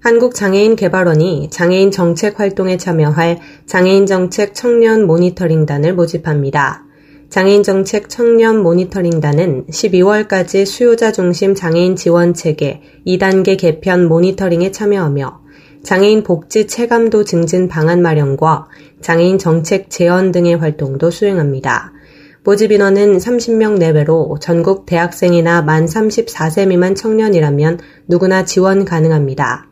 한국장애인개발원이 장애인 정책 활동에 참여할 장애인 정책 청년 모니터링단을 모집합니다. 장애인 정책 청년 모니터링단은 12월까지 수요자 중심 장애인 지원 체계 2단계 개편 모니터링에 참여하며 장애인 복지 체감도 증진 방안 마련과 장애인 정책 제언 등의 활동도 수행합니다. 모집 인원은 30명 내외로 전국 대학생이나 만 34세 미만 청년이라면 누구나 지원 가능합니다.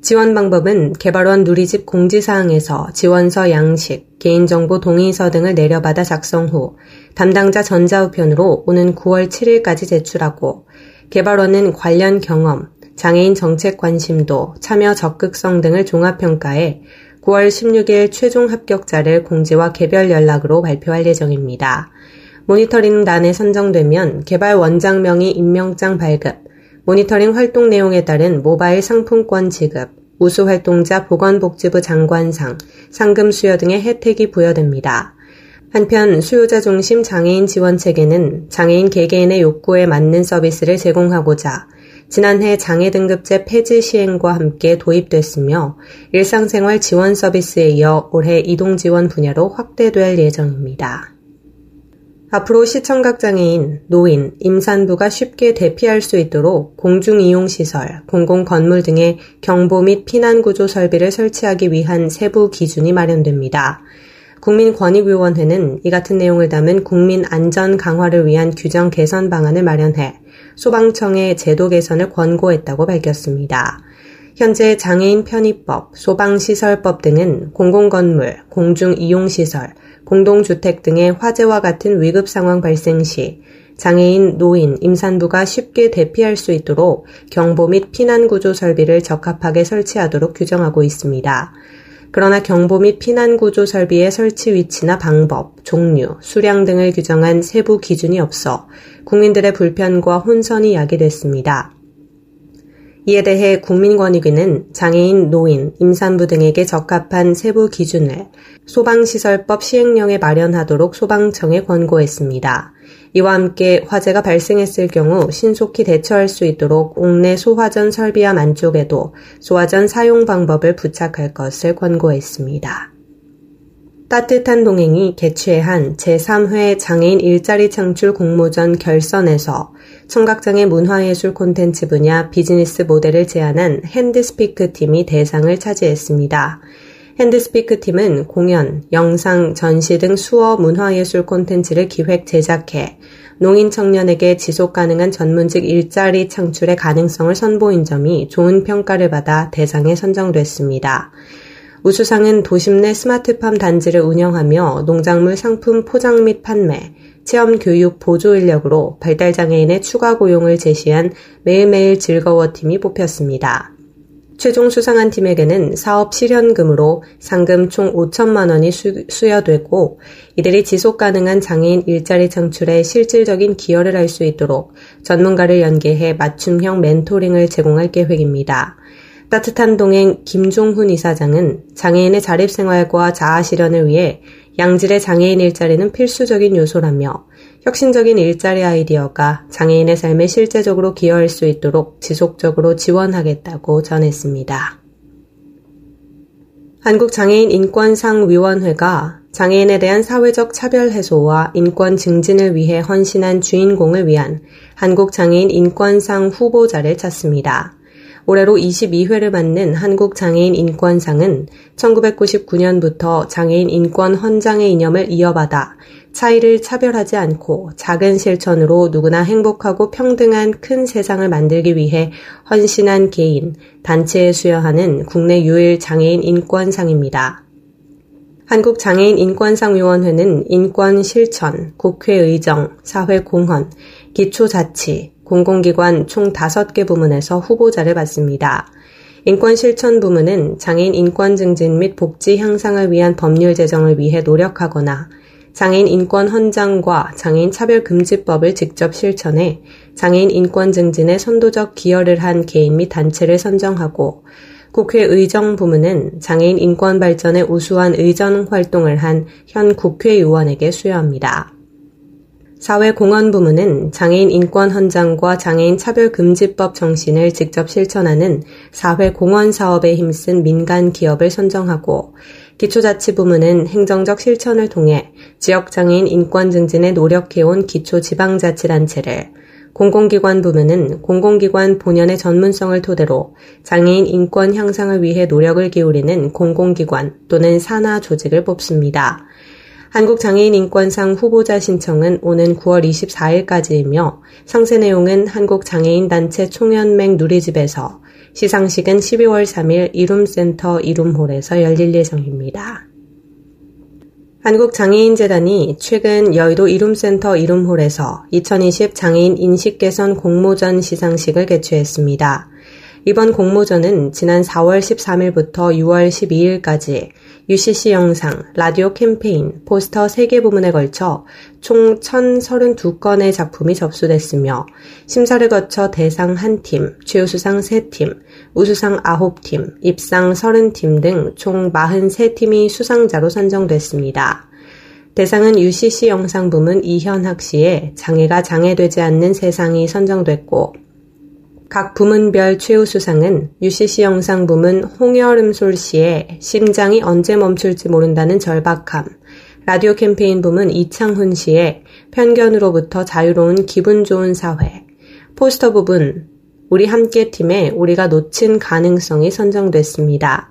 지원 방법은 개발원 누리집 공지사항에서 지원서 양식, 개인정보 동의서 등을 내려받아 작성 후 담당자 전자우편으로 오는 9월 7일까지 제출하고 개발원은 관련 경험, 장애인 정책 관심도, 참여 적극성 등을 종합평가해 9월 16일 최종 합격자를 공지와 개별 연락으로 발표할 예정입니다. 모니터링단에 선정되면 개발 원장명의 임명장 발급, 모니터링 활동 내용에 따른 모바일 상품권 지급, 우수 활동자 보건복지부 장관상, 상금 수여 등의 혜택이 부여됩니다. 한편 수요자 중심 장애인 지원 체계는 장애인 개개인의 욕구에 맞는 서비스를 제공하고자 지난해 장애 등급제 폐지 시행과 함께 도입됐으며 일상생활 지원 서비스에 이어 올해 이동 지원 분야로 확대될 예정입니다. 앞으로 시청각 장애인, 노인, 임산부가 쉽게 대피할 수 있도록 공중이용시설, 공공건물 등의 경보 및 피난구조 설비를 설치하기 위한 세부 기준이 마련됩니다. 국민권익위원회는 이 같은 내용을 담은 국민 안전 강화를 위한 규정 개선 방안을 마련해 소방청의 제도 개선을 권고했다고 밝혔습니다. 현재 장애인 편의법, 소방시설법 등은 공공건물, 공중이용시설, 공동주택 등의 화재와 같은 위급 상황 발생 시 장애인, 노인, 임산부가 쉽게 대피할 수 있도록 경보 및 피난구조 설비를 적합하게 설치하도록 규정하고 있습니다. 그러나 경보 및 피난구조 설비의 설치 위치나 방법, 종류, 수량 등을 규정한 세부 기준이 없어 국민들의 불편과 혼선이 야기됐습니다. 이에 대해 국민권익위는 장애인, 노인, 임산부 등에게 적합한 세부 기준을 소방시설법 시행령에 마련하도록 소방청에 권고했습니다. 이와 함께 화재가 발생했을 경우 신속히 대처할 수 있도록 옥내 소화전 설비암 안쪽에도 소화전 사용 방법을 부착할 것을 권고했습니다. 따뜻한 동행이 개최한 제3회 장애인 일자리 창출 공모전 결선에서 청각장애 문화예술 콘텐츠 분야 비즈니스 모델을 제안한 핸드스피크 팀이 대상을 차지했습니다. 핸드스피크 팀은 공연, 영상, 전시 등 수어 문화예술 콘텐츠를 기획 제작해 농인 청년에게 지속 가능한 전문직 일자리 창출의 가능성을 선보인 점이 좋은 평가를 받아 대상에 선정됐습니다. 우수상은 도심 내 스마트팜 단지를 운영하며 농작물 상품 포장 및 판매, 체험 교육 보조 인력으로 발달장애인의 추가 고용을 제시한 매일매일 즐거워 팀이 뽑혔습니다. 최종 수상한 팀에게는 사업 실현금으로 상금 총 5천만 원이 수, 수여되고 이들이 지속 가능한 장애인 일자리 창출에 실질적인 기여를 할 수 있도록 전문가를 연계해 맞춤형 멘토링을 제공할 계획입니다. 따뜻한 동행 김종훈 이사장은 장애인의 자립생활과 자아 실현을 위해 양질의 장애인 일자리는 필수적인 요소라며 혁신적인 일자리 아이디어가 장애인의 삶에 실제적으로 기여할 수 있도록 지속적으로 지원하겠다고 전했습니다. 한국장애인 인권상위원회가 장애인에 대한 사회적 차별 해소와 인권 증진을 위해 헌신한 주인공을 위한 한국장애인 인권상 후보자를 찾습니다. 올해로 22회를 맞는 한국장애인 인권상은 1999년부터 장애인 인권 헌장의 이념을 이어받아 차이를 차별하지 않고 작은 실천으로 누구나 행복하고 평등한 큰 세상을 만들기 위해 헌신한 개인, 단체에 수여하는 국내 유일 장애인 인권상입니다. 한국장애인인권상위원회는 인권 실천, 국회 의정, 사회 공헌, 기초자치, 공공기관 총 5개 부문에서 후보자를 받습니다. 인권실천 부문은 장애인 인권 증진 및 복지 향상을 위한 법률 제정을 위해 노력하거나 장애인 인권 헌장과 장애인 차별 금지법을 직접 실천해 장애인 인권 증진에 선도적 기여를 한 개인 및 단체를 선정하고 국회 의정 부문은 장애인 인권 발전에 우수한 의전 활동을 한 현 국회의원에게 수여합니다. 사회공헌 부문은 장애인 인권 헌장과 장애인 차별금지법 정신을 직접 실천하는 사회공헌 사업에 힘쓴 민간 기업을 선정하고 기초자치부문은 행정적 실천을 통해 지역장애인 인권 증진에 노력해온 기초지방자치단체를 공공기관 부문은 공공기관 본연의 전문성을 토대로 장애인 인권 향상을 위해 노력을 기울이는 공공기관 또는 산하 조직을 뽑습니다. 한국장애인인권상 후보자 신청은 오는 9월 24일까지이며 상세 내용은 한국장애인단체 총연맹 누리집에서 시상식은 12월 3일 이룸센터 이룸홀에서 열릴 예정입니다. 한국장애인재단이 최근 여의도 이룸센터 이룸홀에서 2020 장애인 인식개선 공모전 시상식을 개최했습니다. 이번 공모전은 지난 4월 13일부터 6월 12일까지 UCC 영상, 라디오 캠페인, 포스터 3개 부문에 걸쳐 총 1032건의 작품이 접수됐으며 심사를 거쳐 대상 1팀, 최우수상 3팀, 우수상 9팀, 입상 30팀 등 총 43팀이 수상자로 선정됐습니다. 대상은 UCC 영상 부문 이현학 씨의 장애가 장애되지 않는 세상이 선정됐고 각 부문별 최우 수상은 UCC 영상 부문 홍여름솔 씨의 심장이 언제 멈출지 모른다는 절박함, 라디오 캠페인 부문 이창훈 씨의 편견으로부터 자유로운 기분 좋은 사회, 포스터 부분 우리 함께 팀에 우리가 놓친 가능성이 선정됐습니다.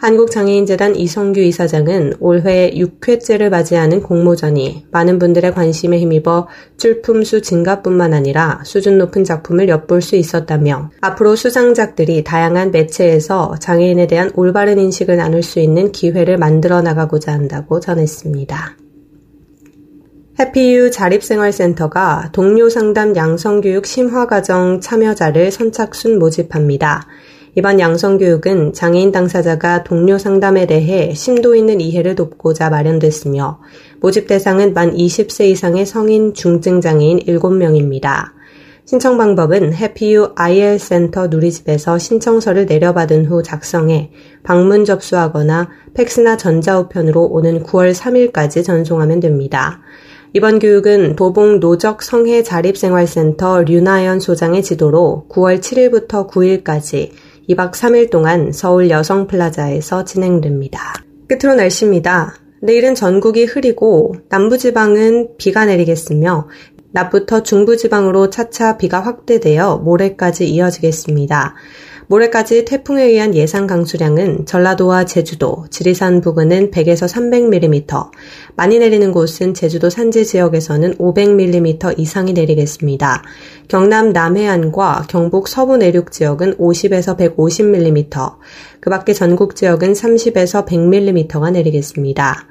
한국장애인재단 이성규 이사장은 올해 6회째를 맞이하는 공모전이 많은 분들의 관심에 힘입어 출품수 증가뿐만 아니라 수준 높은 작품을 엿볼 수 있었다며 앞으로 수상작들이 다양한 매체에서 장애인에 대한 올바른 인식을 나눌 수 있는 기회를 만들어 나가고자 한다고 전했습니다. 해피유 자립생활센터가 동료 상담 양성교육 심화과정 참여자를 선착순 모집합니다. 이번 양성교육은 장애인 당사자가 동료 상담에 대해 심도 있는 이해를 돕고자 마련됐으며 모집 대상은 만 20세 이상의 성인 중증장애인 7명입니다. 신청 방법은 해피유 IL 센터 누리집에서 신청서를 내려받은 후 작성해 방문 접수하거나 팩스나 전자우편으로 오는 9월 3일까지 전송하면 됩니다. 이번 교육은 도봉 노적 성해 자립생활센터 류나연 소장의 지도로 9월 7일부터 9일까지 2박 3일 동안 서울 여성 플라자에서 진행됩니다. 끝으로 날씨입니다. 내일은 전국이 흐리고 남부지방은 비가 내리겠으며 낮부터 중부지방으로 차차 비가 확대되어 모레까지 이어지겠습니다. 모레까지 태풍에 의한 예상 강수량은 전라도와 제주도, 지리산 부근은 100에서 300mm, 많이 내리는 곳은 제주도 산지 지역에서는 500mm 이상이 내리겠습니다. 경남 남해안과 경북 서부 내륙 지역은 50에서 150mm, 그 밖에 전국 지역은 30에서 100mm가 내리겠습니다.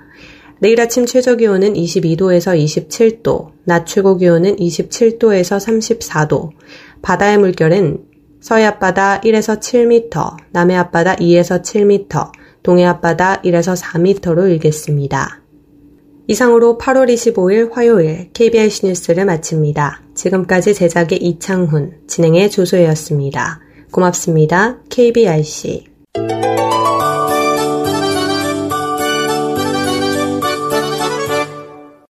내일 아침 최저 기온은 22도에서 27도, 낮 최고 기온은 27도에서 34도, 바다의 물결은 서해 앞바다 1에서 7m, 남해 앞바다 2에서 7m, 동해 앞바다 1에서 4m로 일겠습니다. 이상으로 8월 25일 화요일 KBS 뉴스를 마칩니다. 지금까지 제작의 이창훈, 진행의 조소혜였습니다. 고맙습니다. KBRC.